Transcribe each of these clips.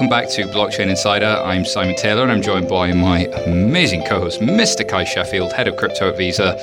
Welcome back to Blockchain Insider. I'm Simon Taylor and I'm joined by my amazing co host, Mr. Cuy Sheffield, head of crypto at Visa.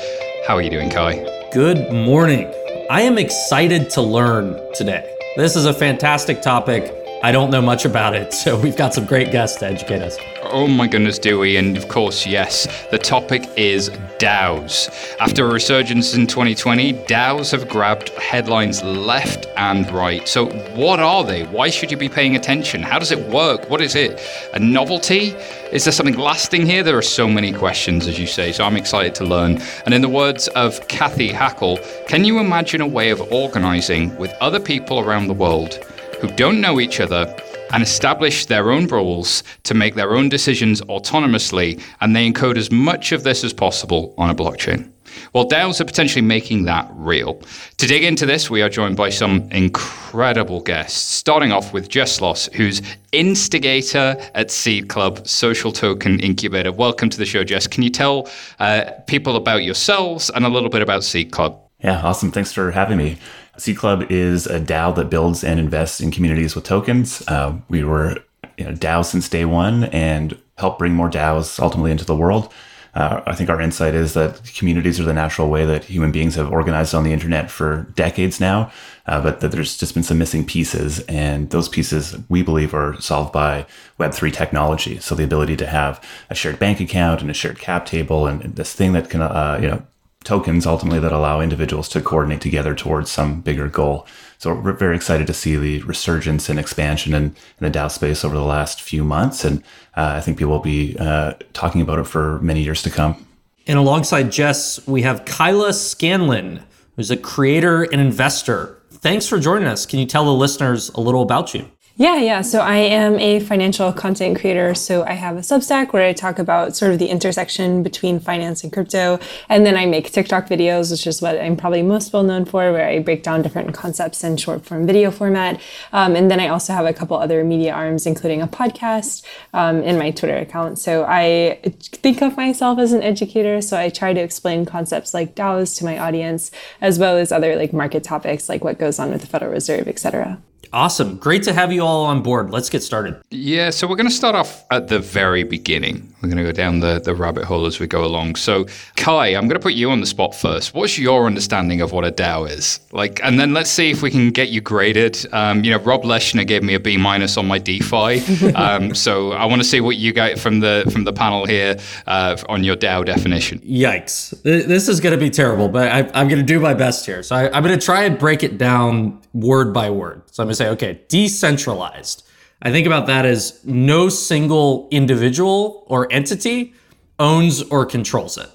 How are you doing, Cuy? Good morning. I am excited to learn today. This is a fantastic topic. I don't know much about it, so we've got some great guests to educate us. Oh my goodness, do we? And of course, yes, the topic is DAOs. After a resurgence in 2020, DAOs have grabbed headlines left and right. So, what are they? Why should you be paying attention? How does it work? What is it? A novelty? Is there something lasting here? There are so many questions, as you say, so I'm excited to learn. And in the words of Cathy Hackl, can you imagine a way of organizing with other people around the world who don't know each other and establish their own rules to make their own decisions autonomously, and they encode as much of this as possible on a blockchain. Well, DAOs are potentially making that real. To dig into this, we are joined by some incredible guests, starting off with Jess Sloss, who's instigator at Seed Club, social token incubator. Welcome to the show, Jess. Can you tell uh, people about yourselves and a little bit about Seed Club? Yeah, awesome. Thanks for having me. Seed Club is a DAO that builds and invests in communities with tokens. Uh, we were you know, DAO since day one and help bring more DAOs ultimately into the world. Uh, I think our insight is that communities are the natural way that human beings have organized on the internet for decades now, uh, but that there's just been some missing pieces. And those pieces, we believe, are solved by Web3 technology. So the ability to have a shared bank account and a shared cap table and this thing that can, uh, you know, tokens ultimately that allow individuals to coordinate together towards some bigger goal. So we're very excited to see the resurgence and expansion in, in the DAO space over the last few months. And uh, I think people will be uh, talking about it for many years to come. And alongside Jess, we have Kyla Scanlon, who's a creator and investor. Thanks for joining us. Can you tell the listeners a little about you? Yeah, yeah. So I am a financial content creator. So I have a Substack where I talk about sort of the intersection between finance and crypto. And then I make TikTok videos, which is what I'm probably most well known for, where I break down different concepts in short form video format. Um, and then I also have a couple other media arms, including a podcast um, in my Twitter account. So I think of myself as an educator. So I try to explain concepts like DAOs to my audience, as well as other like market topics like what goes on with the Federal Reserve, et cetera. Awesome. Great to have you all on board. Let's get started. Yeah, so we're going to start off at the very beginning. We're going to go down the, the rabbit hole as we go along. So, Cuy, I'm going to put you on the spot first. What's your understanding of what a DAO is? Like, and then let's see if we can get you graded. Um, you know, Rob Leshner gave me a B minus on my DeFi. um, so I want to see what you get from the from the panel here uh, on your DAO definition. Yikes! This is going to be terrible, but I, am going to do my best here. So I, I'm going to try and break it down word by word. So I'm going to say, okay, decentralized. I think about that as no single individual or entity owns or controls it.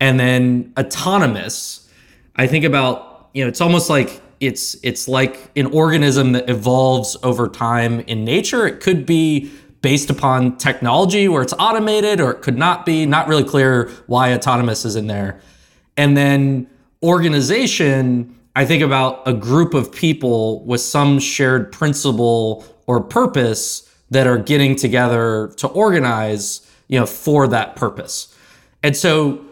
And then autonomous, I think about, you know, it's almost like it's it's like an organism that evolves over time in nature. It could be based upon technology where it's automated or it could not be, not really clear why autonomous is in there. And then organization, I think about a group of people with some shared principle or purpose that are getting together to organize, you know, for that purpose. And so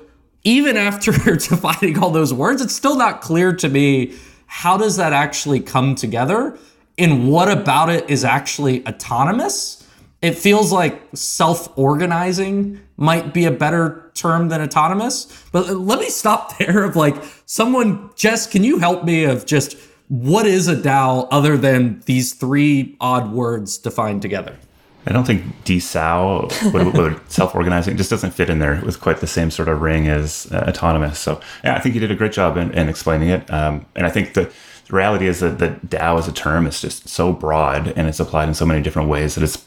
even after defining all those words, it's still not clear to me how does that actually come together and what about it is actually autonomous it feels like self-organizing might be a better term than autonomous but let me stop there of like someone jess can you help me of just what is a dao other than these three odd words defined together I don't think DSAO, self-organizing, just doesn't fit in there with quite the same sort of ring as uh, autonomous. So yeah, I think you did a great job in, in explaining it. Um, and I think the, the reality is that, the DAO as a term is just so broad and it's applied in so many different ways that it's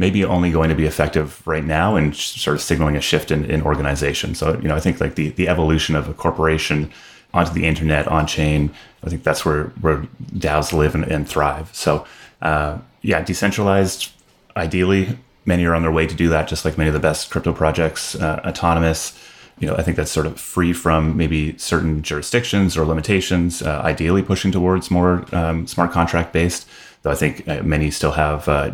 maybe only going to be effective right now and sort of signaling a shift in, in organization. So, you know, I think like the, the evolution of a corporation onto the internet, on chain, I think that's where, where DAOs live and, and thrive. So, uh, yeah, decentralized, ideally, many are on their way to do that, just like many of the best crypto projects, uh, autonomous. You know, I think that's sort of free from maybe certain jurisdictions or limitations, uh, ideally pushing towards more um, smart contract based though I think uh, many still have uh,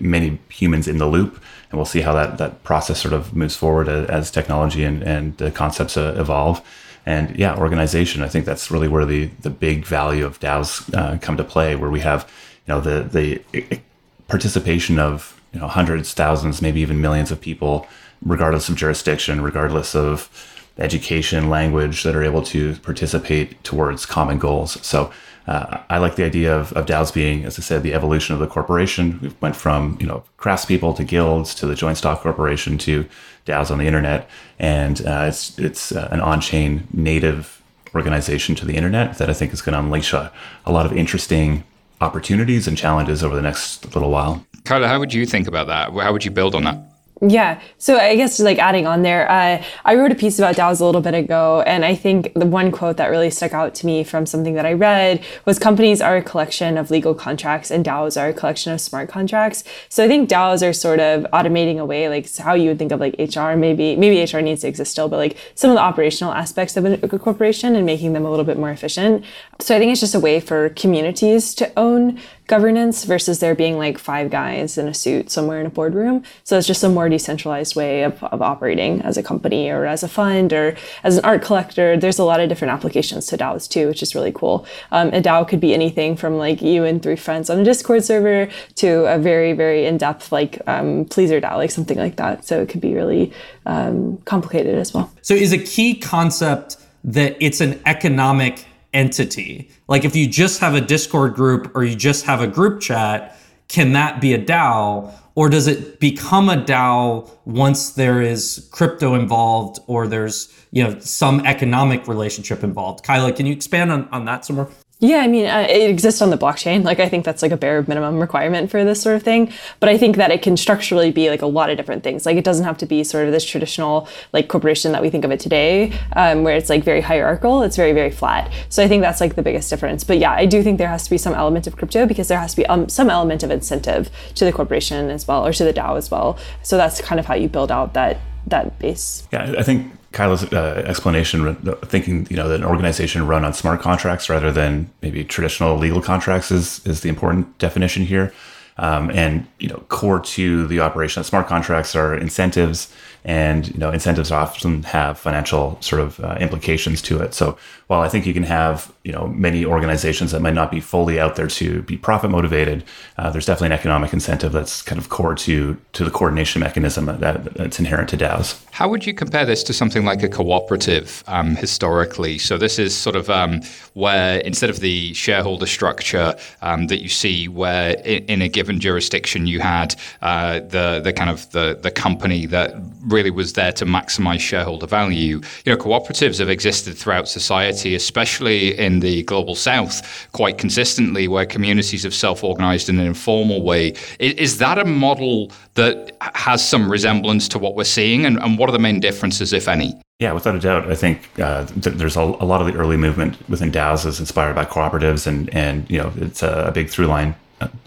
many humans in the loop, and we'll see how that, that process sort of moves forward as, technology and, and the concepts uh, evolve. And yeah, organization, I think that's really where the, the big value of DAOs uh, come to play, where we have you know the the participation of you know hundreds, thousands, maybe even millions of people, regardless of jurisdiction, regardless of education, language, that are able to participate towards common goals. So uh, I like the idea of, of DAOs being, as I said, the evolution of the corporation. We went from you know craftspeople to guilds to the joint stock corporation to DAOs on the internet, and uh, it's it's uh, an on-chain native organization to the internet that I think is going to unleash a, a lot of interesting opportunities and challenges over the next little while. Kyla, how would you think about that? How would you build on that? Yeah. So I guess like adding on there, uh, I wrote a piece about DAOs a little bit ago, and I think the one quote that really stuck out to me from something that I read was companies are a collection of legal contracts and DAOs are a collection of smart contracts. So I think DAOs are sort of automating away like how you would think of like HR. Maybe maybe HR needs to exist still, but like some of the operational aspects of a corporation and making them a little bit more efficient. So I think it's just a way for communities to own governance versus there being like five guys in a suit somewhere in a boardroom. So it's just a more decentralized way of, of operating as a company or as a fund or as an art collector. There's a lot of different applications to DAOs too, which is really cool. Um, a DAO could be anything from like you and three friends on a Discord server to a very, very in depth like um, PleasrDAO, like something like that. So it could be really um, complicated as well. So is a key concept that it's an economic entity. Like if you just have a Discord group or you just have a group chat, can that be a DAO? Or does it become a DAO once there is crypto involved or there's you know some economic relationship involved? Kyla, can you expand on, on that some more? Yeah, I mean, uh, it exists on the blockchain. Like, I think that's like a bare minimum requirement for this sort of thing. But I think that it can structurally be like a lot of different things. Like, it doesn't have to be sort of this traditional like corporation that we think of it today, um, where it's like very hierarchical. It's very very flat. So I think that's like the biggest difference. But yeah, I do think there has to be some element of crypto because there has to be um, some element of incentive to the corporation as well, or to the DAO as well. So that's kind of how you build out that that base. Yeah, I think Kyla's uh, explanation, thinking you know that an organization run on smart contracts rather than maybe traditional legal contracts is is the important definition here. Um, and you know, core to the operation of smart contracts are incentives, and you know, incentives often have financial sort of uh, implications to it. So while I think you can have you know many organizations that might not be fully out there to be profit motivated, uh, there's definitely an economic incentive that's kind of core to to the coordination mechanism that, that's inherent to DAOs. How would you compare this to something like a cooperative um, historically? So this is sort of um, where instead of the shareholder structure um, that you see, where in, in, a given jurisdiction you had uh, the the kind of the the company that really was there to maximize shareholder value. You know, cooperatives have existed throughout society, especially in the global south, quite consistently, where communities have self organized in an informal way. Is, is, that a model that has some resemblance to what we're seeing? And, and what are the main differences, if any? Yeah, without a doubt. I think uh, th- there's a, a, lot of the early movement within DAOs is inspired by cooperatives, and and you know it's a, a big through line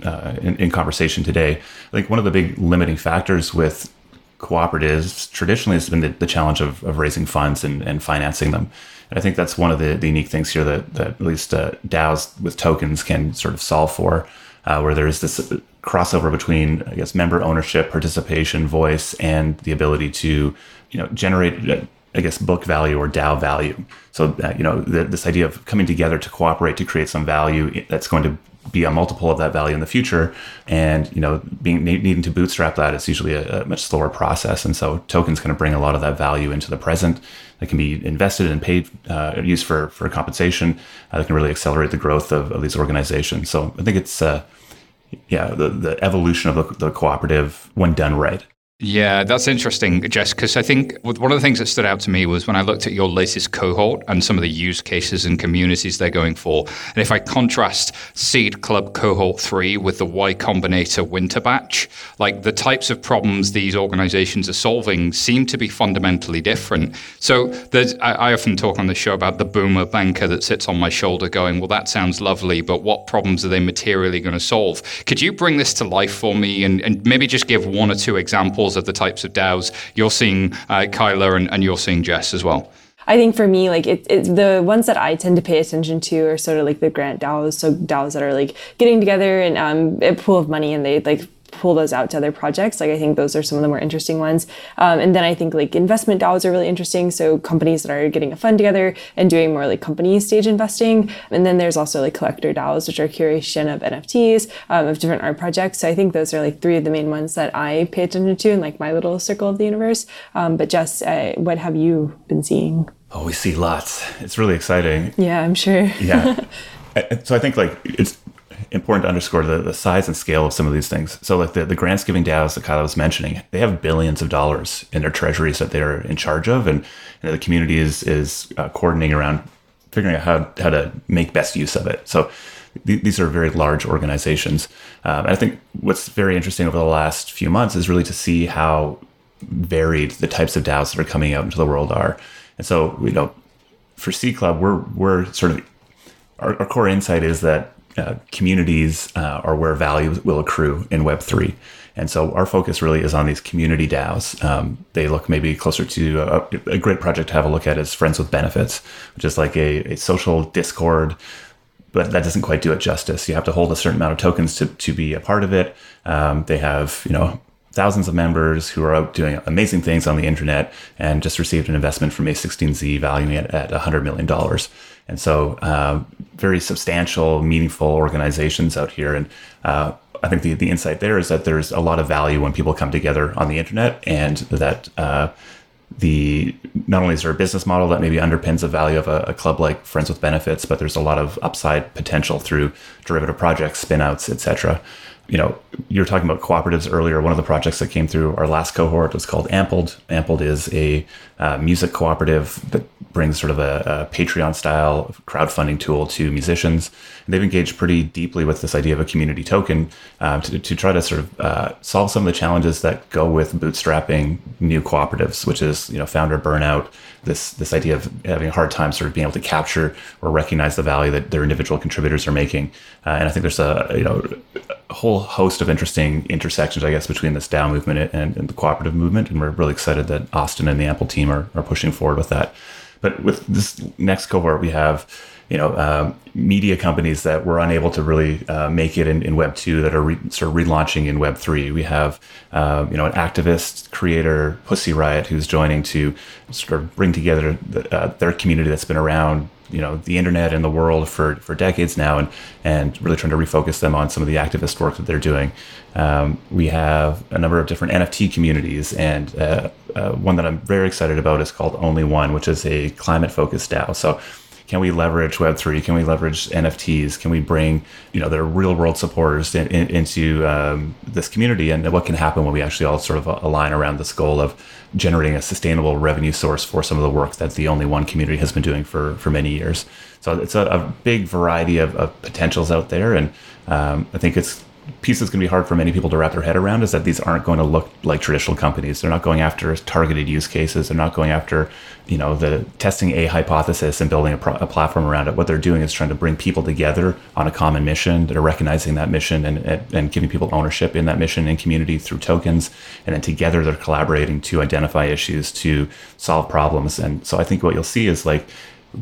uh, in, in, conversation today. I think one of the big limiting factors with cooperatives traditionally has been the, the challenge of, of raising funds and, and financing them. And I think that's one of the, the unique things here that, that at least uh, DAOs with tokens can sort of solve for, uh, where there's this crossover between, I guess, member ownership, participation, voice, and the ability to, you know, generate, uh, I guess, book value or DAO value. So, uh, you know, the, this idea of coming together to cooperate to create some value that's going to be a multiple of that value in the future. And you know, being needing to bootstrap that is usually a, a much slower process. And so tokens kind of bring a lot of that value into the present that can be invested and paid, uh, used for for compensation. Uh, that can really accelerate the growth of, of these organizations. So I think it's uh, yeah, the, the evolution of the, the cooperative when done right. Yeah, that's interesting, Jess, because I think one of the things that stood out to me was when I looked at your latest cohort and some of the use cases and communities they're going for. And if I contrast Seed Club Cohort 3 with the Y Combinator Winter Batch, like the types of problems these organizations are solving seem to be fundamentally different. So I, I often talk on the show about the boomer banker that sits on my shoulder going, well, that sounds lovely, but what problems are they materially going to solve? Could you bring this to life for me and, and maybe just give one or two examples? Examples of the types of DAOs you're seeing, uh, Kyla, and, and you're seeing Jess as well? I think for me, like it, it, the ones that I tend to pay attention to are sort of like the grant DAOs, so DAOs that are like getting together and um, a pool of money and they like pull those out to other projects. Like I think those are some of the more interesting ones. Um, and then I think like investment DAOs are really interesting. So companies that are getting a fund together and doing more like company stage investing. And then there's also like collector DAOs, which are curation of NFTs um, of different art projects. So I think those are like three of the main ones that I pay attention to in like my little circle of the universe. Um, but Jess, uh, what have you been seeing? Oh, we see lots. It's really exciting. Yeah, I'm sure. yeah. So I think like it's important to underscore the, the size and scale of some of these things. So like the, the grants giving DAOs that Kyla was mentioning, they have billions of dollars in their treasuries that they're in charge of. And you know, the community is, is uh, coordinating around figuring out how, how to make best use of it. So th- these are very large organizations. Um, and I think what's very interesting over the last few months is really to see how varied the types of DAOs that are coming out into the world are. And so, you know, for Seed Club, we're, we're sort of, our, our core insight is that uh, communities uh, are where value will accrue in Web3. And so our focus really is on these community DAOs. Um, they look maybe closer to a, a, great project to have a look at is Friends with Benefits, which is like a, a, social Discord, but that doesn't quite do it justice. You have to hold a certain amount of tokens to, to be a part of it. Um, they have, you know, thousands of members who are out doing amazing things on the internet and just received an investment from A16Z valuing it at $100 million. And so, uh, very substantial, meaningful organizations out here. And uh, I think the, the insight there is that there's a lot of value when people come together on the internet, and that uh, the not only is there a business model that maybe underpins the value of a, a, club like Friends with Benefits, but there's a lot of upside potential through derivative projects, spinouts, etc you know, you were talking about cooperatives earlier. One of the projects that came through our last cohort was called Ampled. Ampled is a uh, music cooperative that brings sort of a, a, Patreon style crowdfunding tool to musicians. And they've engaged pretty deeply with this idea of a community token uh, to, to try to sort of uh, solve some of the challenges that go with bootstrapping new cooperatives, which is you know founder burnout, this this idea of having a hard time sort of being able to capture or recognize the value that their individual contributors are making. Uh, and I think there's a you know a whole host of interesting intersections, I guess, between this DAO movement and, and the cooperative movement. And we're really excited that Austin and the Ampled team are, are pushing forward with that. But with this next cohort, we have you know um, media companies that were unable to really uh, make it in, in Web two that are re- sort of relaunching in Web three. We have uh, you know an activist creator Pussy Riot who's joining to sort of bring together the, uh, their community that's been around you know the internet and the world for for decades now, and and really trying to refocus them on some of the activist work that they're doing. Um, we have a number of different NFT communities, and uh, uh, one that I'm very excited about is called Only One, which is a climate focused DAO. So can we leverage Web3? Can we leverage NFTs? Can we bring, you know, their real world supporters in, in, into um, this community? And what can happen when we actually all sort of align around this goal of generating a sustainable revenue source for some of the work that the Only One community has been doing for, for many years. So it's a, a big variety of, of, potentials out there. And um, I think it's piece that's going to be hard for many people to wrap their head around is that these aren't going to look like traditional companies. They're not going after targeted use cases. They're not going after, you know, the testing a hypothesis and building a, pro- a platform around it. What they're doing is trying to bring people together on a common mission. They're recognizing that mission and, and, giving people ownership in that mission and community through tokens. And then together they're collaborating to identify issues, to solve problems. And so I think what you'll see is like,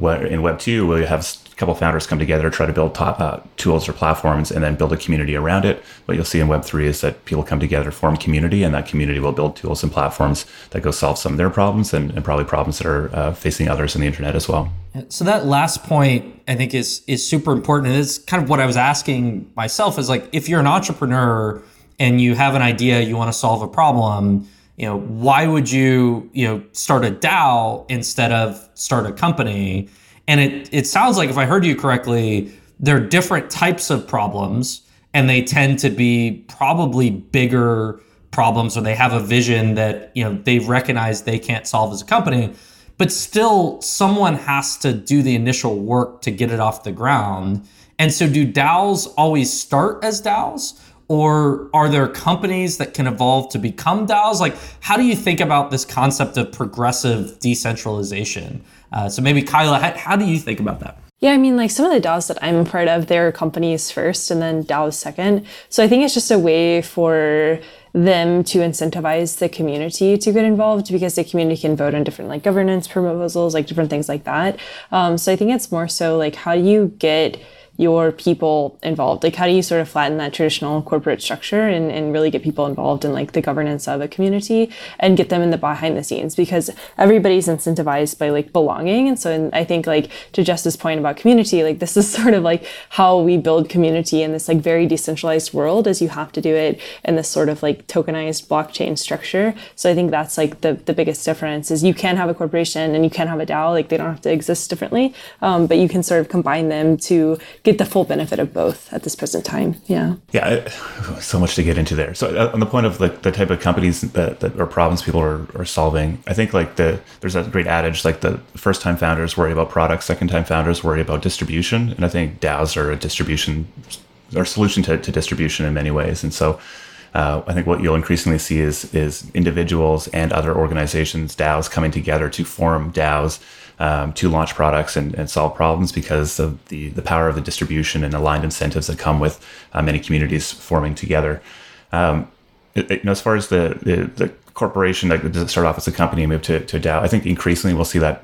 in Web two, where you have a couple founders come together, try to build top, uh, tools or platforms, and then build a community around it. What you'll see in Web three is that people come together, form community, and that community will build tools and platforms that go solve some of their problems and, and probably problems that are uh, facing others in the internet as well. So that last point, I think, is is super important, and it's kind of what I was asking myself. Is like if you're an entrepreneur and you have an idea, you want to solve a problem you know why would you you know start a DAO instead of start a company and it it sounds like if I heard you correctly there are different types of problems and they tend to be probably bigger problems or they have a vision that you know they recognize they can't solve as a company but still someone has to do the initial work to get it off the ground and so do DAOs always start as DAOs or are there companies that can evolve to become DAOs? Like, how do you think about this concept of progressive decentralization? Uh, so maybe Kyla, how, how do you think about that? Yeah, I mean, like some of the DAOs that I'm a part of, they're companies first and then DAOs second. So I think it's just a way for them to incentivize the community to get involved because the community can vote on different like governance proposals, like different things like that. Um, so I think it's more so like how do you get your people involved? Like, how do you sort of flatten that traditional corporate structure and, and really get people involved in like the governance of a community and get them in the behind the scenes? Because everybody's incentivized by like belonging. And so I think like to Jess's point about community, like this is sort of like how we build community in this like very decentralized world is you have to do it in this sort of like tokenized blockchain structure. So I think that's like the, the biggest difference is you can have a corporation and you can have a DAO, like they don't have to exist differently, um, but you can sort of combine them to get the full benefit of both at this present time. Yeah. Yeah. So much to get into there. So uh, on the point of like the type of companies that, that or problems people are, are solving, I think like the, there's a great adage, like the first time founders worry about products, second time founders worry about distribution. And I think DAOs are a distribution or solution to, to distribution in many ways. And so uh, I think what you'll increasingly see is is individuals and other organizations, DAOs, coming together to form DAOs um, to launch products and, and, solve problems because of the the power of the distribution and aligned incentives that come with uh, many communities forming together. Um, it, it, you know, as far as the the, the corporation that does start off as a company and move to, to DAO, I think increasingly we'll see that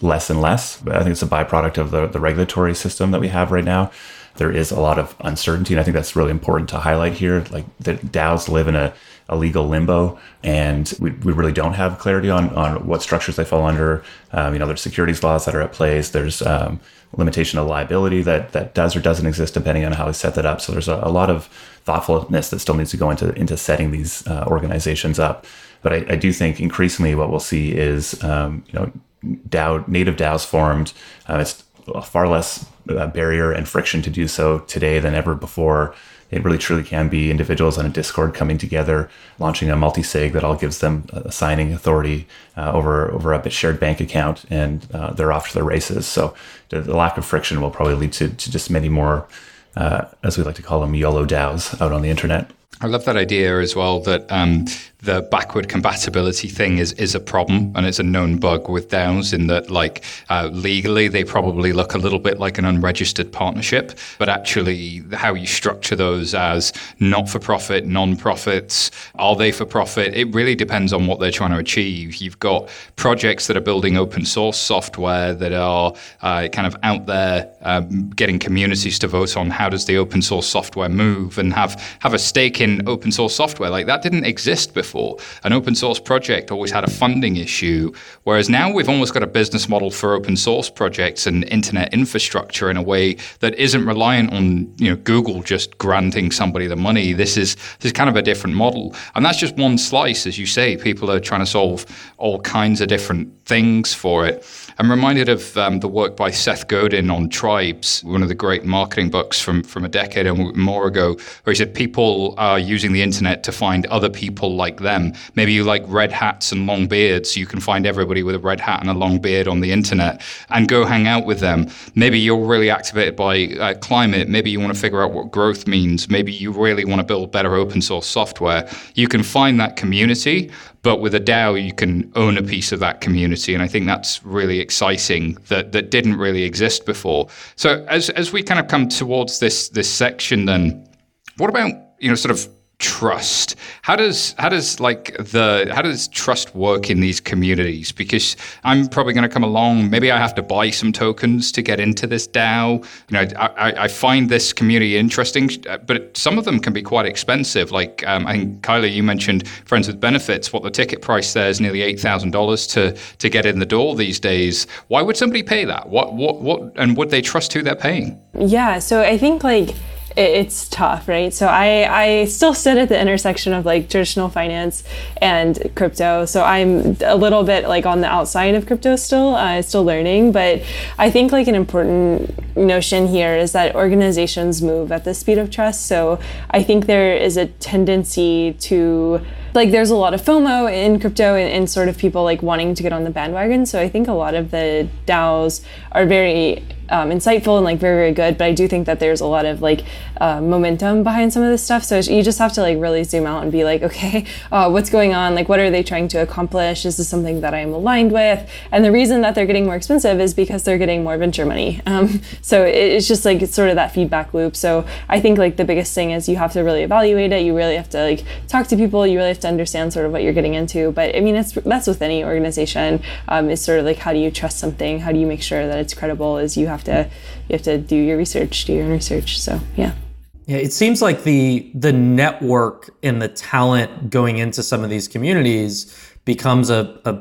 less and less. I think it's a byproduct of the, the regulatory system that we have right now there is a lot of uncertainty. And I think that's really important to highlight here. Like the DAOs live in a, a legal limbo and we, we really don't have clarity on, on what structures they fall under. Um, you know, there's securities laws that are at place. There's um, limitation of liability that, that does or doesn't exist depending on how we set that up. So there's a, a lot of thoughtfulness that still needs to go into, into setting these uh, organizations up. But I, I, do think increasingly what we'll see is, um, you know, DAO, native DAOs formed. Uh, it's far less uh, barrier and friction to do so today than ever before. It really truly can be individuals on a Discord coming together, launching a multi-sig that all gives them a signing authority uh, over over a shared bank account, and uh, they're off to the races. So the, lack of friction will probably lead to, to just many more, uh, as we like to call them, YOLO DAOs out on the internet. I love that idea as well that um, the backward compatibility thing is is a problem and it's a known bug with DAOs in that like uh, legally they probably look a little bit like an unregistered partnership, but actually how you structure those as not for profit, non profits, are they for profit? It really depends on what they're trying to achieve. You've got projects that are building open source software that are uh, kind of out there um, getting communities to vote on how does the open source software move and have have a stake in open source software like that didn't exist before. An open source project always had a funding issue, whereas now we've almost got a business model for open source projects and internet infrastructure in a way that isn't reliant on you know Google just granting somebody the money. This is this is kind of a different model, and that's just one slice, as you say. People are trying to solve all kinds of different things for it. I'm reminded of um, the work by Seth Godin on tribes, one of the great marketing books from, from a decade and more ago, where he said people are using the internet to find other people like them. Maybe you like red hats and long beards. You can find everybody with a red hat and a long beard on the internet and go hang out with them. Maybe you're really activated by uh, climate. Maybe you want to figure out what growth means. Maybe you really want to build better open source software. You can find that community but with a DAO, you can own a mm. piece of that community, and I think that's really exciting that that didn't really exist before. So as as we kind of come towards this this section, then what about you know sort of trust. How does how does like the how does trust work in these communities? Because i'm probably going to come along maybe i have to buy some tokens to get into this dao. You know i, I find this community interesting but some of them can be quite expensive. Like um, i think kylie you mentioned friends with benefits. What the ticket price there is nearly $8000 to to get in the door these days. Why would somebody pay that? What what what and would they trust who they're paying? Yeah so i think like it's tough, right? So I, I still sit at the intersection of like traditional finance and crypto. So I'm a little bit like on the outside of crypto still, uh, still learning. But I think like an important notion here is that organizations move at the speed of trust. So I think there is a tendency to like there's a lot of FOMO in crypto and, and, sort of people like wanting to get on the bandwagon. So I think a lot of the DAOs are very um, insightful and like very very good. But I do think that there's a lot of like uh, momentum behind some of this stuff. So you just have to like really zoom out and be like, okay, uh, what's going on? Like, what are they trying to accomplish? Is this something that I'm aligned with? And the reason that they're getting more expensive is because they're getting more venture money. Um, so it's just like it's sort of that feedback loop. So I think like the biggest thing is you have to really evaluate it. You really have to like talk to people. You really have to understand sort of what you're getting into. But I mean, it's that's with any organization. Um, is sort of like how do you trust something? How do you make sure that it's credible? Is you have to you have to do your research, do your own research. So yeah. Yeah, it seems like the the network and the talent going into some of these communities becomes a, a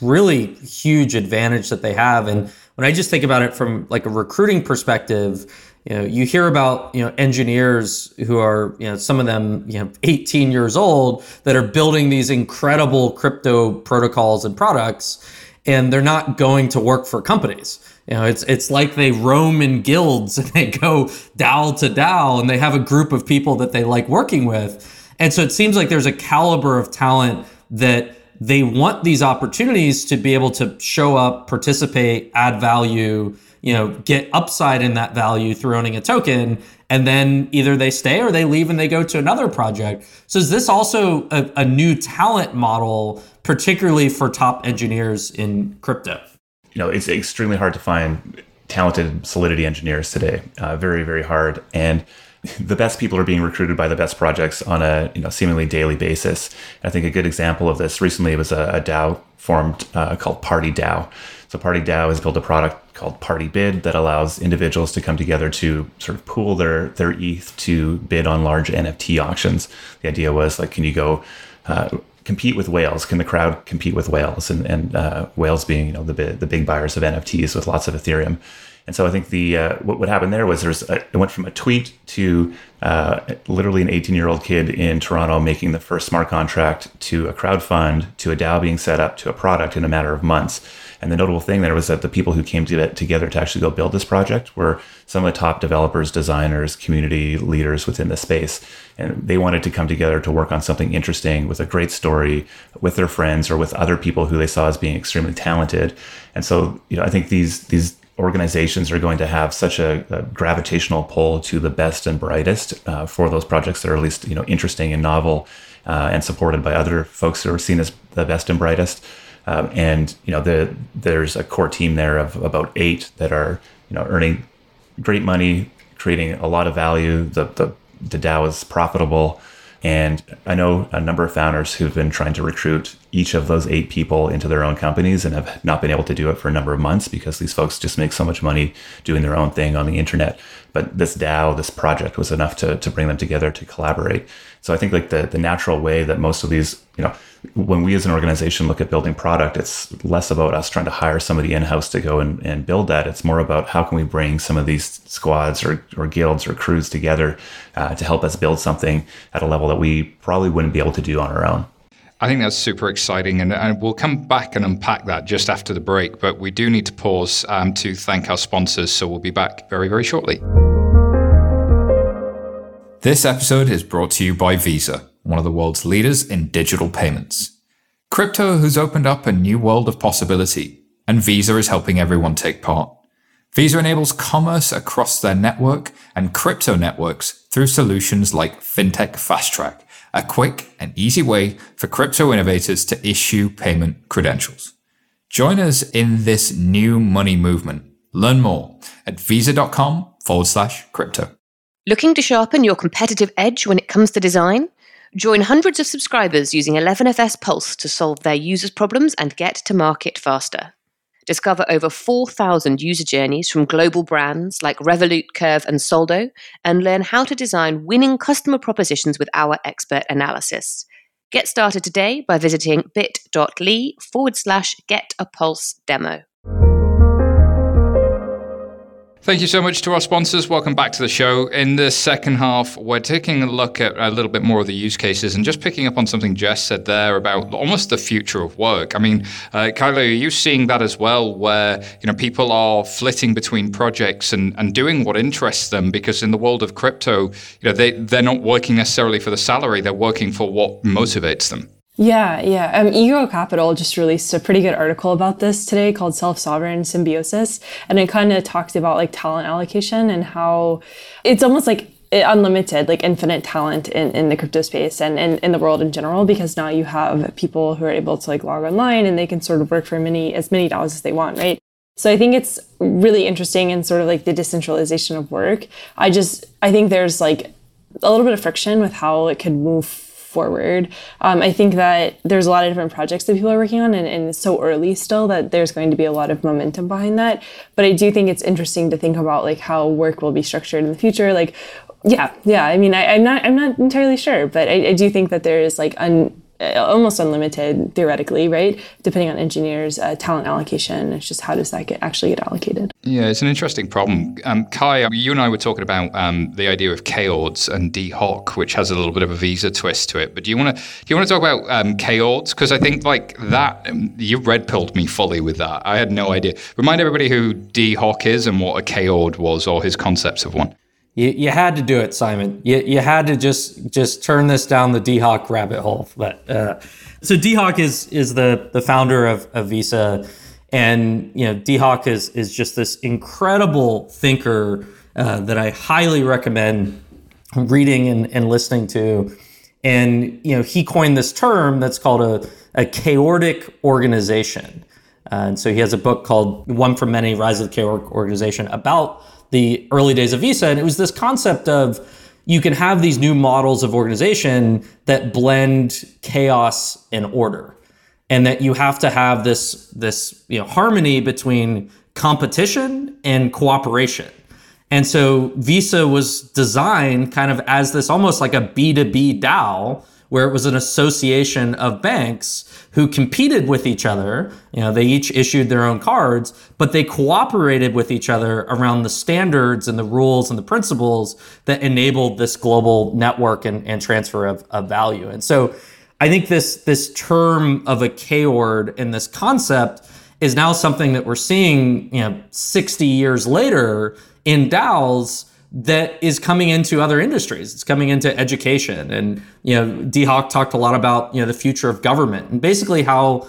really huge advantage that they have. And when I just think about it from like a recruiting perspective, you know, you hear about you know engineers who are you know some of them you know 18 years old that are building these incredible crypto protocols and products, and they're not going to work for companies you know, it's it's like they roam in guilds and they go DAO to DAO and they have a group of people that they like working with. And so it seems like there's a caliber of talent that they want these opportunities to be able to show up, participate, add value, you know, get upside in that value through owning a token. And then either they stay or they leave and they go to another project. So is this also a, a new talent model, particularly for top engineers in crypto? You know, it's extremely hard to find talented Solidity engineers today. Uh, very, very hard. And the best people are being recruited by the best projects on a you know seemingly daily basis. I think a good example of this recently was a, a DAO formed uh, called Party DAO. So Party DAO has built a product called Party Bid that allows individuals to come together to sort of pool their their ETH to bid on large NFT auctions. The idea was like, can you go uh, compete with whales? Can the crowd compete with whales? And, and uh, whales being you know the the big buyers of NFTs with lots of Ethereum. And so I think the uh, what, what happened there was there's a, it went from a tweet to uh, literally an 18 year old kid in Toronto making the first smart contract to a crowd fund to a DAO being set up to a product in a matter of months. And the notable thing there was that the people who came to together to actually go build this project were some of the top developers, designers, community leaders within the space. And they wanted to come together to work on something interesting with a great story with their friends or with other people who they saw as being extremely talented. And so, you know, I think these these organizations are going to have such a, a gravitational pull to the best and brightest uh, for those projects that are at least you know interesting and novel uh, and supported by other folks who are seen as the best and brightest. Um, and you know, the, there's a core team there of about eight that are you know earning great money, creating a lot of value. The the the DAO is profitable, and I know a number of founders who've been trying to recruit each of those eight people into their own companies and have not been able to do it for a number of months because these folks just make so much money doing their own thing on the internet. But this DAO, this project was enough to, to bring them together to collaborate. So I think like the, the natural way that most of these, you know, when we as an organization look at building product, it's less about us trying to hire somebody in-house to go and, and build that. It's more about how can we bring some of these squads or, or guilds or crews together uh, to help us build something at a level that we probably wouldn't be able to do on our own. I think that's super exciting, and, and, we'll come back and unpack that just after the break. But we do need to pause um, to thank our sponsors, so we'll be back very, very shortly. This episode is brought to you by Visa, one of the world's leaders in digital payments. Crypto has opened up a new world of possibility, and Visa is helping everyone take part. Visa enables commerce across their network and crypto networks through solutions like FinTech Fast Track a quick and easy way for crypto innovators to issue payment credentials. Join us in this new money movement. Learn more at visa.com forward slash crypto. Looking to sharpen your competitive edge when it comes to design? Join hundreds of subscribers using 11FS Pulse to solve their users' problems and get to market faster. Discover over 4,000 user journeys from global brands like Revolut, Curve, and Soldo, and learn how to design winning customer propositions with our expert analysis. Get started today by visiting bit.ly forward slash get a pulse demo. Thank you so much to our sponsors. Welcome back to the show. In the second half, we're taking a look at a little bit more of the use cases and just picking up on something Jess said there about almost the future of work. I mean, uh, are you seeing that as well, where you know people are flitting between projects and, and doing what interests them? Because in the world of crypto, you know, they they're not working necessarily for the salary; they're working for what motivates them. Yeah, yeah. Um, Ego Capital just released a pretty good article about this today called Self Sovereign Symbiosis. And it kind of talks about like talent allocation and how it's almost like unlimited, like infinite talent in, in the crypto space and in, in the world in general, because now you have people who are able to like log online and they can sort of work for many as many dollars as they want, right? So I think it's really interesting in sort of like the decentralization of work. I just I think there's like a little bit of friction with how it could move forward. Um, I think that there's a lot of different projects that people are working on, and, and it's so early still that there's going to be a lot of momentum behind that. But I do think it's interesting to think about like how work will be structured in the future. Like, yeah, yeah. I mean, I, am not, I'm not entirely sure, but I, I do think that there is like un, almost unlimited theoretically, right? Depending on engineers' uh, talent allocation, it's just how does that get actually get allocated? Yeah, it's an interesting problem. Um, Cuy, you and I were talking about um, the idea of chaords and Dee Hock, which has a little bit of a visa twist to it. But do you want to do you want to talk about um, chaords? Because I think like that, um, you red pilled me fully with that. I had no idea. Remind everybody who Dee Hock is and what a chaord was, or his concepts of one. You, you had to do it, Simon. You, you had to just just turn this down the Dee Hock rabbit hole. But uh, so Dee Hock is is the the founder of, of Visa, and you know Dee Hock is is just this incredible thinker uh, that I highly recommend reading and, and listening to. And you know he coined this term that's called a a chaordic organization. Uh, and so he has a book called One for Many: Rise of the Chaordic Organization about the early days of Visa. And it was this concept of you can have these new models of organization that blend chaos and order. And that you have to have this, this you know, harmony between competition and cooperation. And so Visa was designed kind of as this almost like a B2B DAO where it was an association of banks who competed with each other. You know, they each issued their own cards, but they cooperated with each other around the standards and the rules and the principles that enabled this global network and, and transfer of, of value. And so I think this this term of a chaord and this concept is now something that we're seeing, you know, 60 years later in DAOs that is coming into other industries. It's coming into education. And, you know, Dee Hock talked a lot about, you know, the future of government and basically how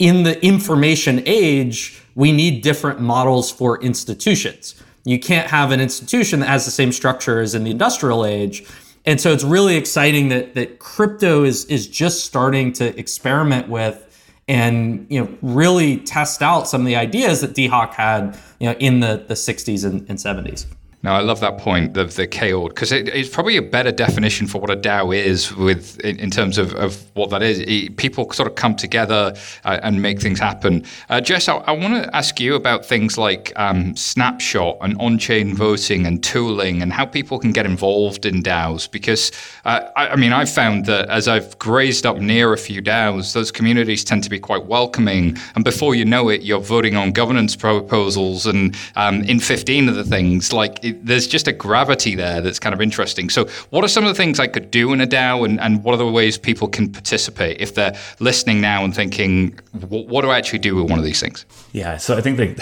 in the information age, we need different models for institutions. You can't have an institution that has the same structure as in the industrial age. And so it's really exciting that that crypto is is just starting to experiment with and you know really test out some of the ideas that Dee Hock had you know in the, the 60s and, and 70s. No, I love that point of the chaord because it, it's probably a better definition for what a DAO is with in, in terms of, of what that is. It, people sort of come together uh, and make things happen. Uh, Jess, I, I want to ask you about things like um, Snapshot and on-chain voting and tooling and how people can get involved in DAOs because uh, I, I, mean I've found that as I've grazed up near a few DAOs, those communities tend to be quite welcoming, and before you know it, you're voting on governance proposals and um, in 15 of the things like there's just a gravity there that's kind of interesting. So, what are some of the things I could do in a DAO, and, and what are the ways people can participate if they're listening now and thinking, what do I actually do with one of these things? Yeah, so I think that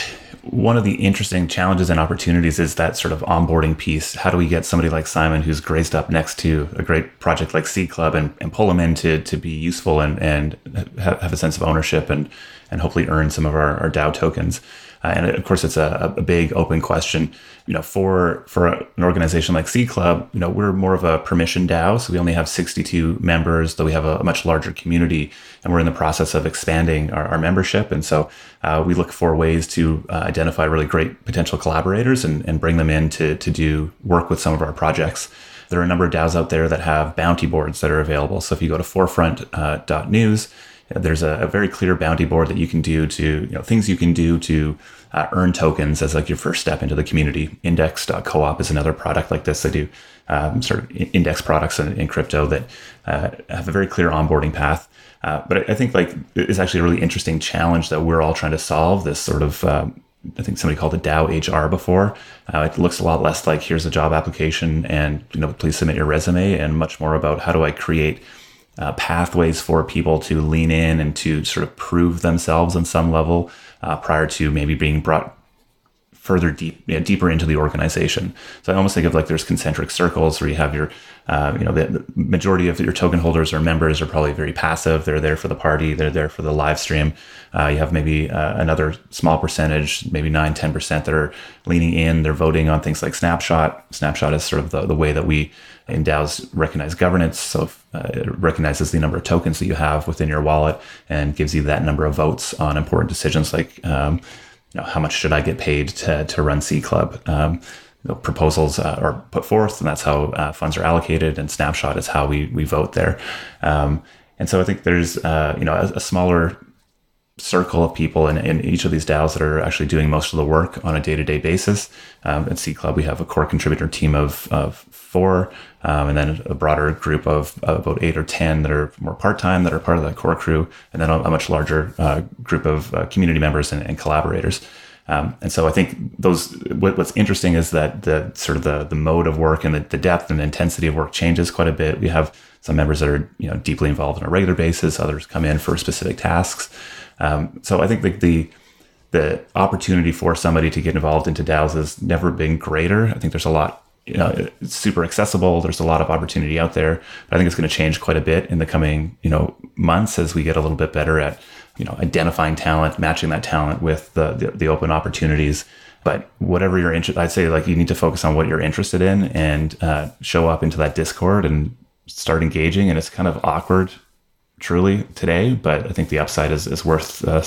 one of the interesting challenges and opportunities is that sort of onboarding piece. How do we get somebody like Simon, who's graced up next to a great project like Seed Club, and, and pull them in to, to be useful and, and have, have a sense of ownership and, and hopefully earn some of our, our DAO tokens? Uh, and of course, it's a, a, big open question. You know, for for an organization like Seed Club, you know, we're more of a permission DAO, so we only have 62 members, though we have a, a much larger community, and we're in the process of expanding our, our membership. And so uh, we look for ways to uh, identify really great potential collaborators and, and bring them in to to do work with some of our projects. There are a number of DAOs out there that have bounty boards that are available. So if you go to forefront.news, uh, there's a, a, very clear bounty board that you can do to you know things you can do to uh, earn tokens as like your first step into the community. Index.coop is another product like this. They do um, sort of index products in, in crypto that uh, have a very clear onboarding path. Uh, but I think like it's actually a really interesting challenge that we're all trying to solve this sort of um, I think somebody called it DAO HR before. Uh, it looks a lot less like here's a job application and you know please submit your resume, and much more about how do I create uh, pathways for people to lean in and to sort of prove themselves on some level uh, prior to maybe being brought further deep, you know, deeper into the organization. So I almost think of like there's concentric circles where you have your, uh, you know, the, the, majority of your token holders or members are probably very passive. They're there for the party. They're there for the live stream. Uh, you have maybe uh, another small percentage, maybe nine, 10% that are leaning in. They're voting on things like Snapshot. Snapshot is sort of the, the way that we in DAOs recognize governance. So if, uh, it recognizes the number of tokens that you have within your wallet and gives you that number of votes on important decisions like, um, know, how much should I get paid to, to run Seed Club? Um, you know, proposals uh, are put forth, and that's how uh, funds are allocated. And Snapshot is how we we vote there. Um, and so I think there's uh, you know a, a smaller circle of people in, in each of these DAOs that are actually doing most of the work on a day-to-day basis. Um, at Seed Club, we have a core contributor team of, of four, um, and then a broader group of uh, about eight or 10 that are more part-time that are part of that core crew, and then a, a much larger uh, group of uh, community members and, and collaborators. Um, and so I think those what, what's interesting is that the sort of the, the mode of work and the, the depth and intensity of work changes quite a bit. We have some members that are you know deeply involved on a regular basis. Others come in for specific tasks. Um, so I think the, the the opportunity for somebody to get involved into DAOs has never been greater. I think there's a lot, you know, it's super accessible. There's a lot of opportunity out there. But I think it's going to change quite a bit in the coming, you know, months as we get a little bit better at, you know, identifying talent, matching that talent with the the, the open opportunities. But whatever you're interested, I'd say like you need to focus on what you're interested in and uh, show up into that Discord and start engaging. And it's kind of awkward, truly today, but I think the upside is is worth uh,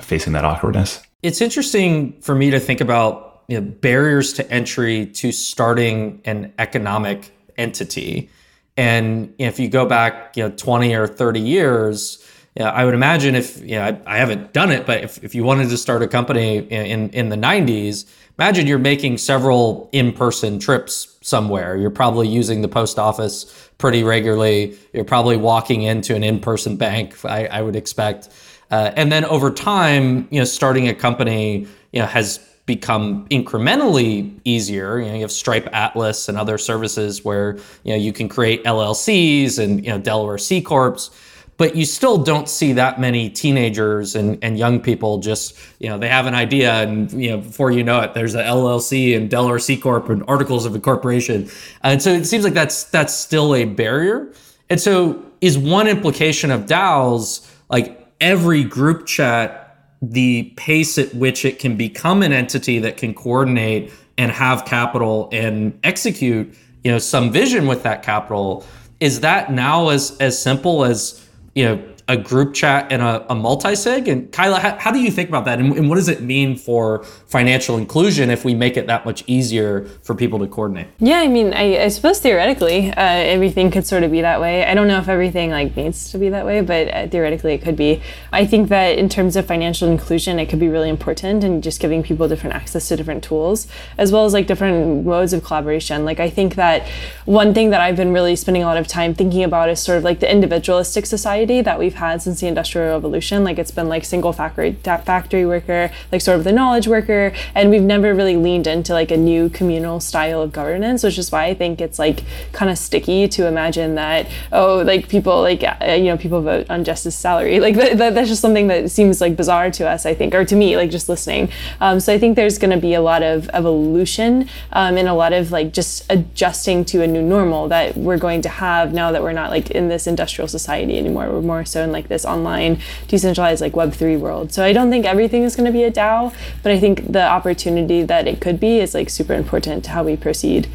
facing that awkwardness. It's interesting for me to think about you know, barriers to entry to starting an economic entity. And if you go back, you know, 20 or 30 years, know, I would imagine if, know, I, I, haven't done it, but if, if you wanted to start a company in, in the 90s, imagine you're making several in-person trips somewhere. You're probably using the post office pretty regularly. You're probably walking into an in-person bank, I, I would expect. Uh, and then over time, you know, starting a company, you know, has become incrementally easier. You know, you have Stripe Atlas and other services where you know you can create LLCs and you know Delaware C corps, but you still don't see that many teenagers and, and young people just you know they have an idea and you know before you know it there's a LLC and Delaware C corp and articles of incorporation, uh, and so it seems like that's that's still a barrier. And so is one implication of DAOs like every group chat the pace at which it can become an entity that can coordinate and have capital and execute you know some vision with that capital is that now as as simple as you know a group chat and a, a multi-sig? And kyla how, how, do you think about that? And, and, what does it mean for financial inclusion if we make it that much easier for people to coordinate. Yeah i mean i, I suppose theoretically uh, everything could sort of be that way. I don't know if everything like needs to be that way but uh, theoretically it could be. I think that in terms of financial inclusion it could be really important and just giving people different access to different tools as well as like different modes of collaboration. Like i think that one thing that i've been really spending a lot of time thinking about is sort of like the individualistic society that we've had since the Industrial Revolution. Like it's been like single factory factory worker, like sort of the knowledge worker, and we've never really leaned into like a new communal style of governance, which is why I think it's like kind of sticky to imagine that oh like people like uh, you know people vote on justice salary like that, that, that's just something that seems like bizarre to us I think or to me like just listening. Um, so I think there's going to be a lot of evolution um, and a lot of like just adjusting to a new normal that we're going to have now that we're not like in this industrial society anymore. We're more so in like this online decentralized like web3 world so i don't think everything is going to be a dao but i think the opportunity that it could be is like super important to how we proceed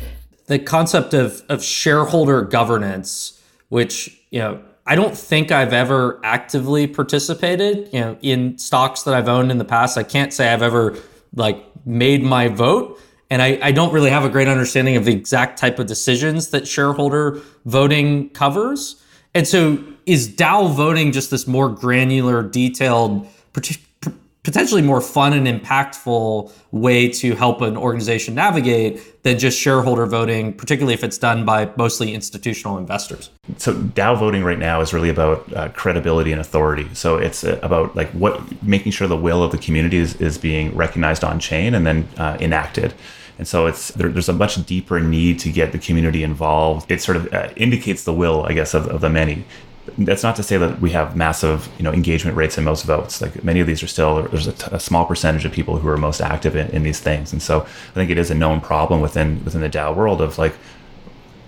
the concept of of shareholder governance which you know I don't think I've ever actively participated, you know, in stocks that I've owned in the past. I can't say I've ever like made my vote. And I, I don't really have a great understanding of the exact type of decisions that shareholder voting covers. And so is DAO voting just this more granular, detailed, potentially more fun and impactful way to help an organization navigate than just shareholder voting, particularly if it's done by mostly institutional investors? So DAO voting right now is really about uh, credibility and authority. So it's uh, about like what making sure the will of the community is, is being recognized on chain and then uh, enacted. And so it's there, there's a much deeper need to get the community involved. It sort of uh, indicates the will, I guess, of, of the many that's not to say that we have massive you know engagement rates and most votes. Like many of these are still there's a, t- a small percentage of people who are most active in, in these things. And so i think it is a known problem within within the dao world of like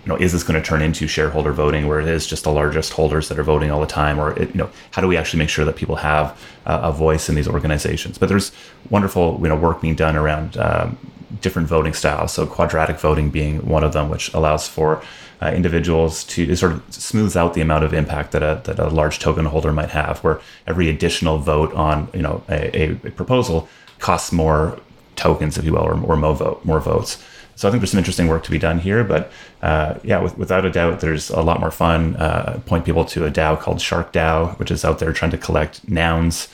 you know is this going to turn into shareholder voting where it is just the largest holders that are voting all the time? Or it, you know how do we actually make sure that people have uh, a voice in these organizations? But there's wonderful you know work being done around um, different voting styles. So quadratic voting being one of them which allows for uh, individuals to sort of smooths out the amount of impact that a, that a large token holder might have, where every additional vote on you know a, a proposal costs more tokens, if you will, or, or more vote more votes. So I think there's some interesting work to be done here. But uh, yeah, with, without a doubt, there's a lot more fun. Uh, point people to a DAO called Shark DAO, which is out there trying to collect nouns.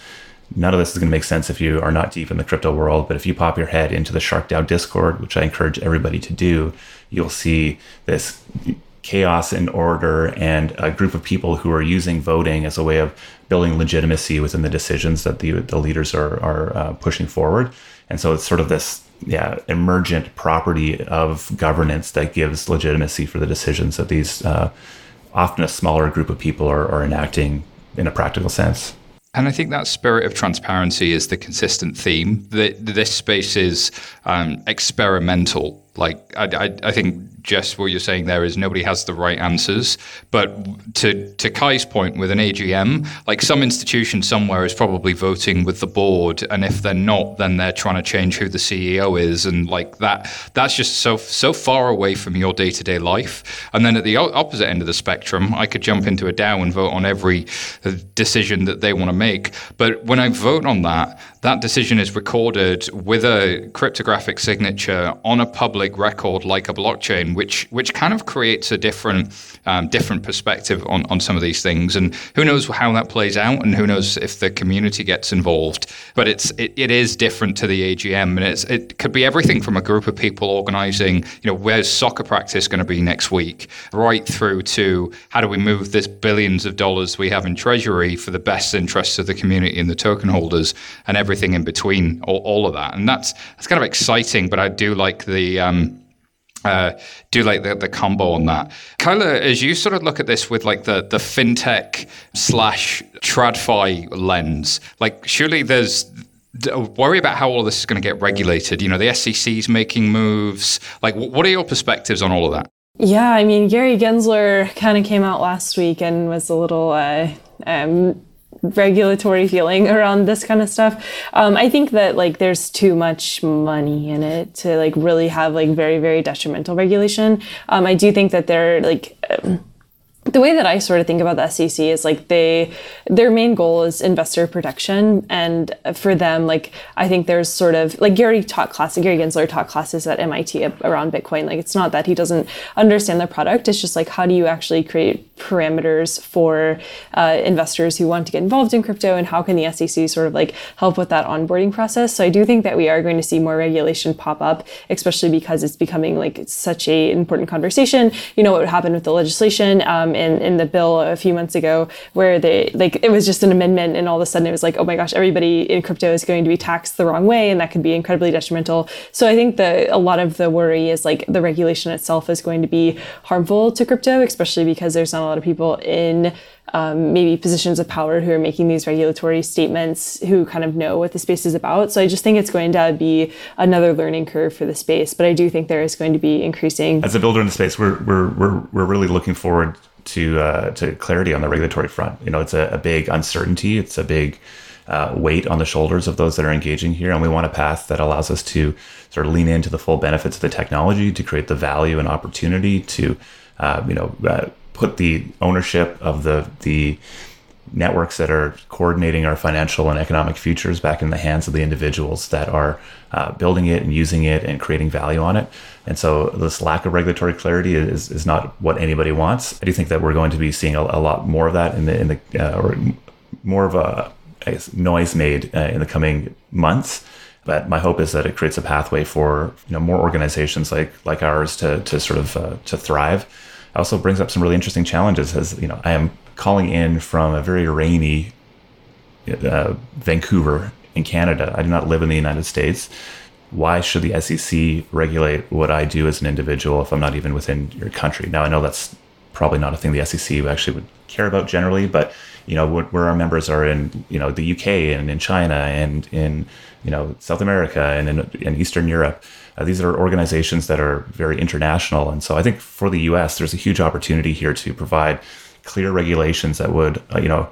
None of this is going to make sense if you are not deep in the crypto world. But if you pop your head into the Shark DAO Discord, which I encourage everybody to do, you'll see this chaos and order and a group of people who are using voting as a way of building legitimacy within the decisions that the, the leaders are, are uh, pushing forward. And so it's sort of this yeah, emergent property of governance that gives legitimacy for the decisions that these uh, often a smaller group of people are, are enacting in a practical sense. And I think that spirit of transparency is the consistent theme. That this space is um, experimental. Like I, I, I think just what you're saying there is nobody has the right answers. But to to Cuy's point with an AGM, like some institution somewhere is probably voting with the board, and if they're not, then they're trying to change who the CEO is, and like that. That's just so so far away from your day to day life. And then at the opposite end of the spectrum, I could jump into a DAO and vote on every uh, decision that they want to make. But when I vote on that, that decision is recorded with a cryptographic signature on a public record like a blockchain, which which kind of creates a different um, different perspective on, on some of these things. And who knows how that plays out, and who knows if the community gets involved. But it's it, it is different to the AGM, and it's it could be everything from a group of people organizing, you know, where's soccer practice going to be next week, right through to how do we move this billions of dollars we have in treasury for the best interests of the community and the token holders, and everything in between, all, all of that, and that's that's kind of exciting. But I do like the um, uh, do like the, the combo on that. Kyla, as you sort of look at this with like the, the fintech slash tradfi lens, like surely there's worry about how all this is going to get regulated. You know, the SEC's making moves. Like, what are your perspectives on all of that? Yeah, I mean, Gary Gensler kind of came out last week and was a little uh, um, regulatory feeling around this kind of stuff. Um, I think that like there's too much money in it to like really have like very very detrimental regulation. Um, I do think that they're like. Um, the way that I sort of think about the SEC is like they their main goal is investor protection, and for them, like I think there's sort of like Gary taught classes, Gary Gensler taught classes at MIT around Bitcoin. Like it's not that he doesn't understand the product; it's just like how do you actually create parameters for uh, investors who want to get involved in crypto, and how can the SEC sort of like help with that onboarding process? So I do think that we are going to see more regulation pop up, especially because it's becoming like such a important conversation. You know what happened with the legislation. Um, in, in the bill a few months ago where they like it was just an amendment and all of a sudden it was like oh my gosh everybody in crypto is going to be taxed the wrong way and that could be incredibly detrimental so i think that a lot of the worry is like the regulation itself is going to be harmful to crypto especially because there's not a lot of people in um, maybe positions of power who are making these regulatory statements who kind of know what the space is about. So I just think it's going to be another learning curve for the space. But I do think there is going to be increasing. As a builder in the space, we're, we're, we're, we're really looking forward to uh, to clarity on the regulatory front. You know, it's a, a big uncertainty. It's a big uh, weight on the shoulders of those that are engaging here, and we want a path that allows us to sort of lean into the full benefits of the technology, to create the value and opportunity, to uh, you know uh, put the ownership of the the networks that are coordinating our financial and economic futures back in the hands of the individuals that are uh, building it and using it and creating value on it. And so this lack of regulatory clarity is, is not what anybody wants. I do think that we're going to be seeing a, a lot more of that in the in the uh, or more of a guess, noise made uh, in the coming months. But my hope is that it creates a pathway for you know more organizations like like ours to to sort of uh, to thrive. It also brings up some really interesting challenges as you know I am calling in from a very rainy uh, Vancouver in Canada. I do not live in the United States. Why should the SEC regulate what I do as an individual if I'm not even within your country? Now, I know that's probably not a thing the SEC actually would care about generally, but you know, where our members are in, you know, the UK and in China and in, you know, South America and in, in Eastern Europe, uh, these are organizations that are very international. And so I think for the US, there's a huge opportunity here to provide clear regulations that would, uh, you know,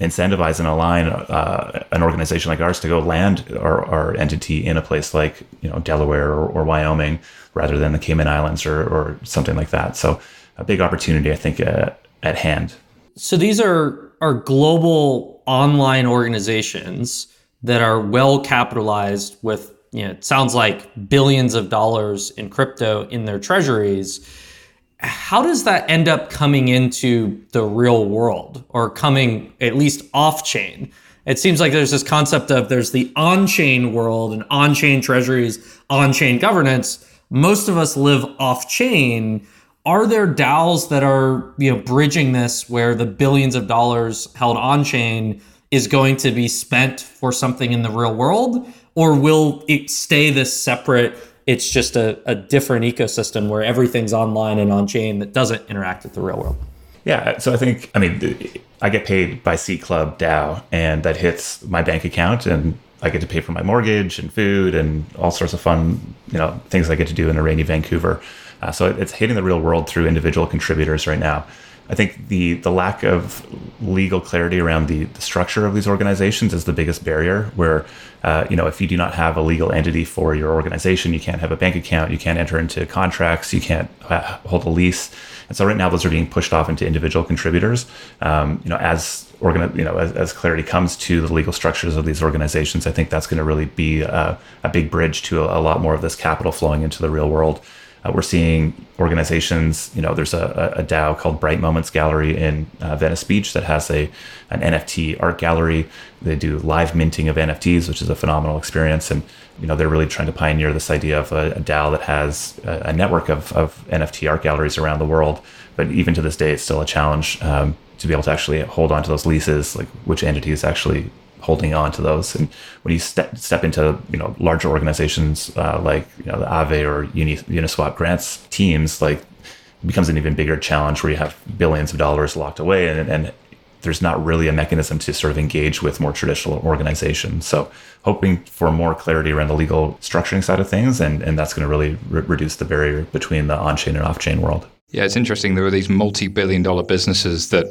incentivize and align uh, an organization like ours to go land our, our entity in a place like you know Delaware or, or Wyoming rather than the Cayman Islands or, or something like that. So a big opportunity, I think, uh, at hand. So these are are global online organizations that are well capitalized with you know, it sounds like billions of dollars in crypto in their treasuries. How does that end up coming into the real world or coming at least off chain? It seems like there's this concept of there's the on chain world and on chain treasuries, on chain governance. Most of us live off chain. Are there DAOs that are you know bridging this where the billions of dollars held on chain is going to be spent for something in the real world? Or will it stay this separate? It's just a, a different ecosystem where everything's online and on chain that doesn't interact with the real world. Yeah, so I think I mean I get paid by Seed Club DAO, and that hits my bank account, and I get to pay for my mortgage and food and all sorts of fun, you know, things I get to do in a rainy Vancouver. Uh, so it's hitting the real world through individual contributors right now. I think the the lack of legal clarity around the, the structure of these organizations is the biggest barrier. Where uh, you know if you do not have a legal entity for your organization, you can't have a bank account, you can't enter into contracts, you can't uh, hold a lease. And so right now those are being pushed off into individual contributors. Um, you know as organ, you know as, as, clarity comes to the legal structures of these organizations, I think that's going to really be a, a big bridge to a, a lot more of this capital flowing into the real world. Uh, we're seeing organizations, you know, there's a, a DAO called Bright Moments Gallery in uh, Venice Beach that has a an NFT art gallery. They do live minting of NFTs, which is a phenomenal experience. And, you know, they're really trying to pioneer this idea of a, a DAO that has a, a network of, of NFT art galleries around the world. But even to this day, it's still a challenge um, to be able to actually hold on to those leases, like which entities actually holding on to those. And when you step step into you know larger organizations uh, like you know the Aave or Uni, Uniswap grants teams, like it becomes an even bigger challenge where you have billions of dollars locked away and, and there's not really a mechanism to sort of engage with more traditional organizations. So hoping for more clarity around the legal structuring side of things, and, and that's going to really re- reduce the barrier between the on-chain and off-chain world. Yeah, it's interesting. There are these multi billion dollar businesses that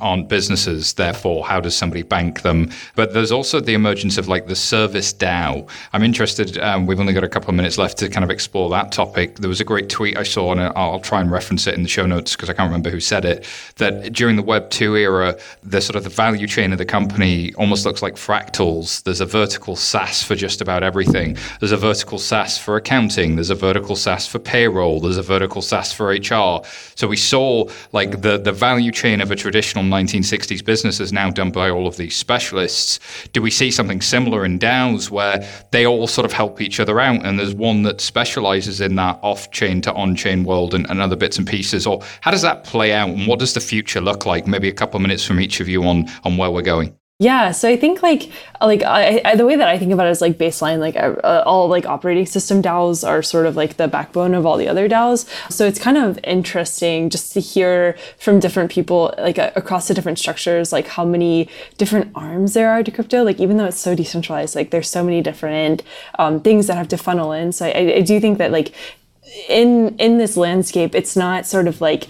aren't businesses. Therefore, how does somebody bank them? But there's also the emergence of like the service DAO. I'm interested. Um, we've only got a couple of minutes left to kind of explore that topic. There was a great tweet I saw, and I'll try and reference it in the show notes because I can't remember who said it. That during the Web 2 era, the sort of the value chain of the company almost looks like fractals. There's a vertical SaaS for just about everything. There's a vertical SaaS for accounting. There's a vertical SaaS for payroll. There's a vertical SaaS for HR. So we saw like the, the value chain of a traditional 1960s business is now done by all of these specialists. Do we see something similar in DAOs where they all sort of help each other out and there's one that specializes in that off chain to on chain world and, and other bits and pieces? Or how does that play out and what does the future look like? Maybe a couple of minutes from each of you on, on where we're going. Yeah, so I think like like I, I, the way that I think about it is like baseline like uh, all like operating system DAOs are sort of like the backbone of all the other DAOs. So it's kind of interesting just to hear from different people like uh, across the different structures like how many different arms there are to crypto. Like even though it's so decentralized, like there's so many different um, things that have to funnel in. So I, I do think that like in in this landscape it's not sort of like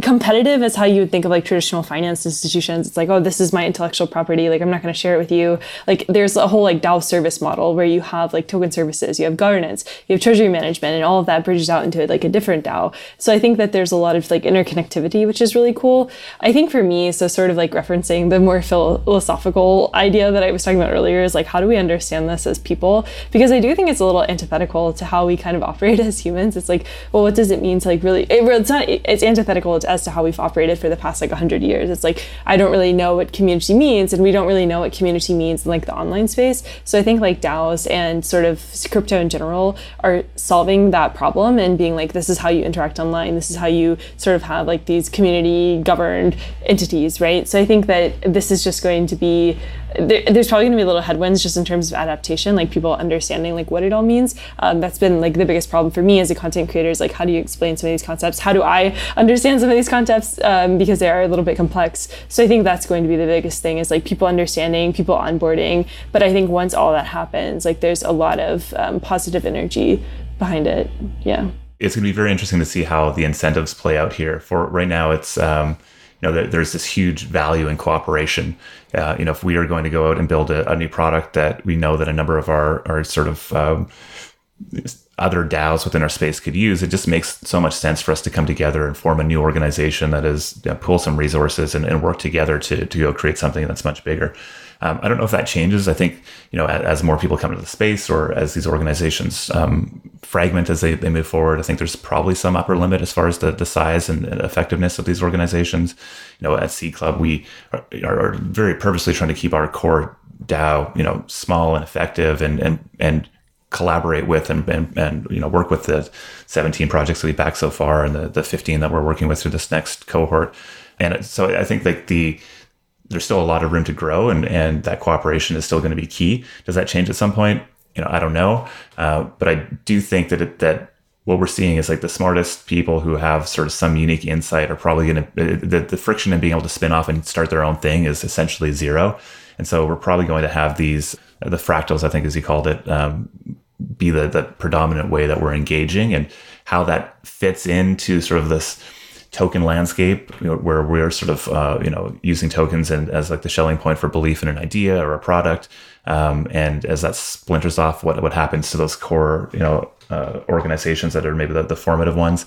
competitive as how you would think of like traditional finance institutions. It's like, oh, this is my intellectual property. Like, I'm not going to share it with you. Like, there's a whole like DAO service model where you have like token services, you have governance, you have treasury management, and all of that bridges out into like a different DAO. So I think that there's a lot of like interconnectivity, which is really cool. I think for me, so sort of like referencing the more philosophical idea that I was talking about earlier is like, how do we understand this as people? Because I do think it's a little antithetical to how we kind of operate as humans. It's like, well, what does it mean to like really? It, it's not. It's antithetical as to how we've operated for the past like 100 years. It's like I don't really know what community means, and we don't really know what community means in like the online space. So I think like DAOs and sort of crypto in general are solving that problem and being like, this is how you interact online. This is how you sort of have like these community governed entities, right? So I think that this is just going to be there, there's probably going to be a little headwinds just in terms of adaptation, like people understanding like what it all means. Um, that's been like the biggest problem for me as a content creator is like how do you explain some of these concepts? How do I understand some of these concepts um, because they are a little bit complex? So I think that's going to be the biggest thing is like people understanding, people onboarding. But I think once all that happens, like there's a lot of um, positive energy behind it. Yeah. It's going to be very interesting to see how the incentives play out here. For right now, it's um, you know, there's this huge value in cooperation. Uh, you know, if we are going to go out and build a, a, new product that we know that a number of our, our sort of um, other DAOs within our space could use. It just makes so much sense for us to come together and form a new organization that is you know, pull some resources and, and, work together to to go create something that's much bigger. Um, I don't know if that changes. I think you know as, as, more people come into the space or as these organizations um, fragment as they, they move forward, I think there's probably some upper limit as far as the, the size and effectiveness of these organizations. You know, at Seed Club, we are, are very purposely trying to keep our core DAO, you know, small and effective and and and collaborate with and, and, and you know work with the 17 projects that we backed so far and the, the 15 that we're working with through this next cohort and so i think like the there's still a lot of room to grow and and that cooperation is still going to be key. Does that change at some point? You know i don't know. Uh, but i do think that it, that what we're seeing is like the smartest people who have sort of some unique insight are probably going to the, the friction in being able to spin off and start their own thing is essentially zero. And so we're probably going to have these the fractals i think as you called it um, be the, the predominant way that we're engaging and how that fits into sort of this token landscape you know, where we're sort of uh, you know using tokens and as like the Schelling point for belief in an idea or a product. Um, and as that splinters off what what happens to those core you know uh, organizations that are maybe the, the formative ones?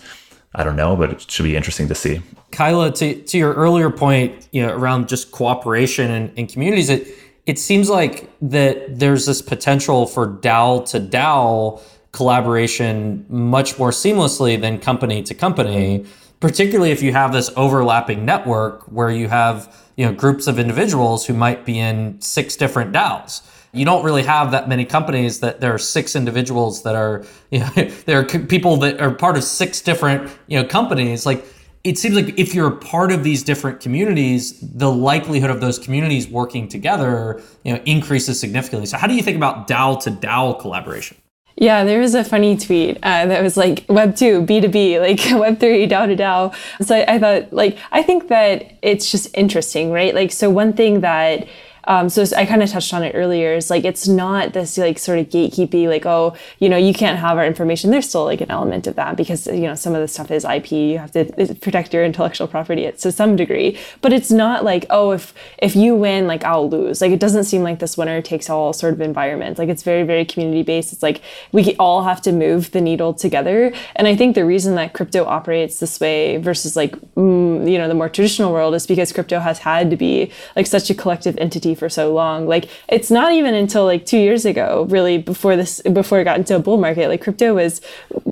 I don't know, but it should be interesting to see. Kyla, to, to your earlier point, you know, around just cooperation and, and communities, it it seems like that there's this potential for DAO to DAO collaboration much more seamlessly than company to company, particularly if you have this overlapping network where you have you know groups of individuals who might be in six different DAOs. You don't really have that many companies that there are six individuals that are you know there are people that are part of six different you know companies like it seems like if you're a part of these different communities, the likelihood of those communities working together, you know, increases significantly. So, how do you think about DAO to DAO collaboration? Yeah, there was a funny tweet uh, that was like Web two, B two B, like Web three, DAO to DAO. So I, I thought, like, I think that it's just interesting, right? Like, so one thing that um, so I kind of touched on it earlier. Is like it's not this like sort of gatekeepy like oh you know you can't have our information. There's still like an element of that because you know some of the stuff is IP. You have to protect your intellectual property to some degree, but it's not like oh if if you win like I'll lose. Like it doesn't seem like this winner takes all sort of environment. Like it's very very community based. It's like we all have to move the needle together. And I think the reason that crypto operates this way versus like mm, you know the more traditional world is because crypto has had to be like such a collective entity for so long. Like it's not even until like two years ago, really, before this, before it got into a bull market, like crypto was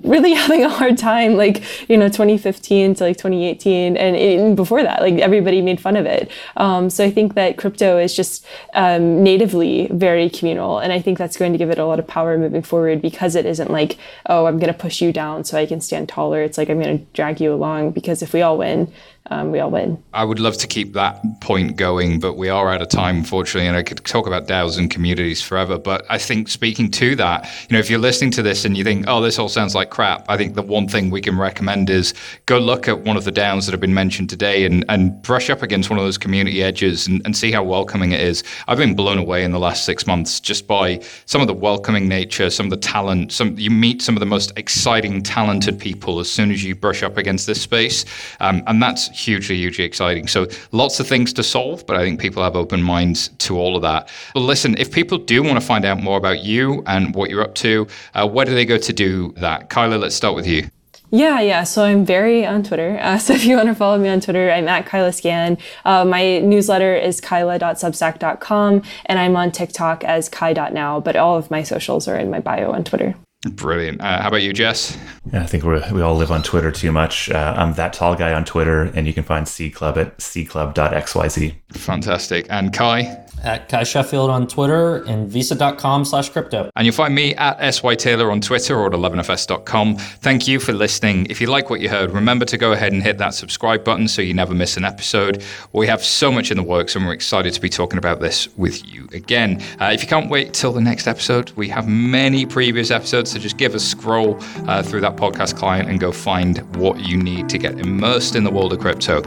really having a hard time, like, you know, 2015 to like 2018. And before that, like everybody made fun of it. Um, so I think that crypto is just um, natively very communal. And I think that's going to give it a lot of power moving forward because it isn't like, oh, I'm going to push you down so I can stand taller. It's like, I'm going to drag you along because if we all win, um, we all win. I would love to keep that point going, but we are out of time, unfortunately, and I could talk about DAOs and communities forever. But I think speaking to that, you know, if you're listening to this and you think, oh, this all sounds like crap, I think the one thing we can recommend is go look at one of the DAOs that have been mentioned today and, and brush up against one of those community edges and, and see how welcoming it is. I've been blown away in the last six months just by some of the welcoming nature, some of the talent. Some you meet some of the most exciting, talented people as soon as you brush up against this space, um, and that's hugely, hugely exciting. So lots of things to solve, but I think people have open minds to all of that. Well, listen, if people do want to find out more about you and what you're up to, uh, where do they go to do that? Kyla, let's start with you. Yeah, yeah. So I'm very on Twitter. Uh, so if you want to follow me on Twitter, I'm at Kyla Scan. Uh, my newsletter is kyla.substack.com, and I'm on TikTok as kai.now, but all of my socials are in my bio on Twitter. Brilliant. Uh, how about you, Jess? Yeah, I think we we all live on Twitter too much. Uh, I'm that tall guy on Twitter, and you can find Seed Club at seedclub.xyz. Fantastic. And Cuy? At Cuy Sheffield on Twitter and visa.com slash crypto. And you'll find me at SY Taylor on Twitter or at 11fs.com. Thank you for listening. If you like what you heard, remember to go ahead and hit that subscribe button so you never miss an episode. We have so much in the works, and we're excited to be talking about this with you again. Uh, if you can't wait till the next episode, we have many previous episodes so just give a scroll uh, through that podcast client and go find what you need to get immersed in the world of crypto.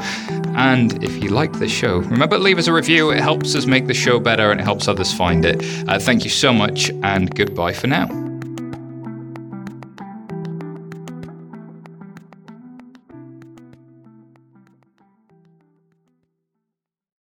And if you like this show, remember to leave us a review. It helps us make the show better and it helps others find it. Uh, thank you so much and goodbye for now.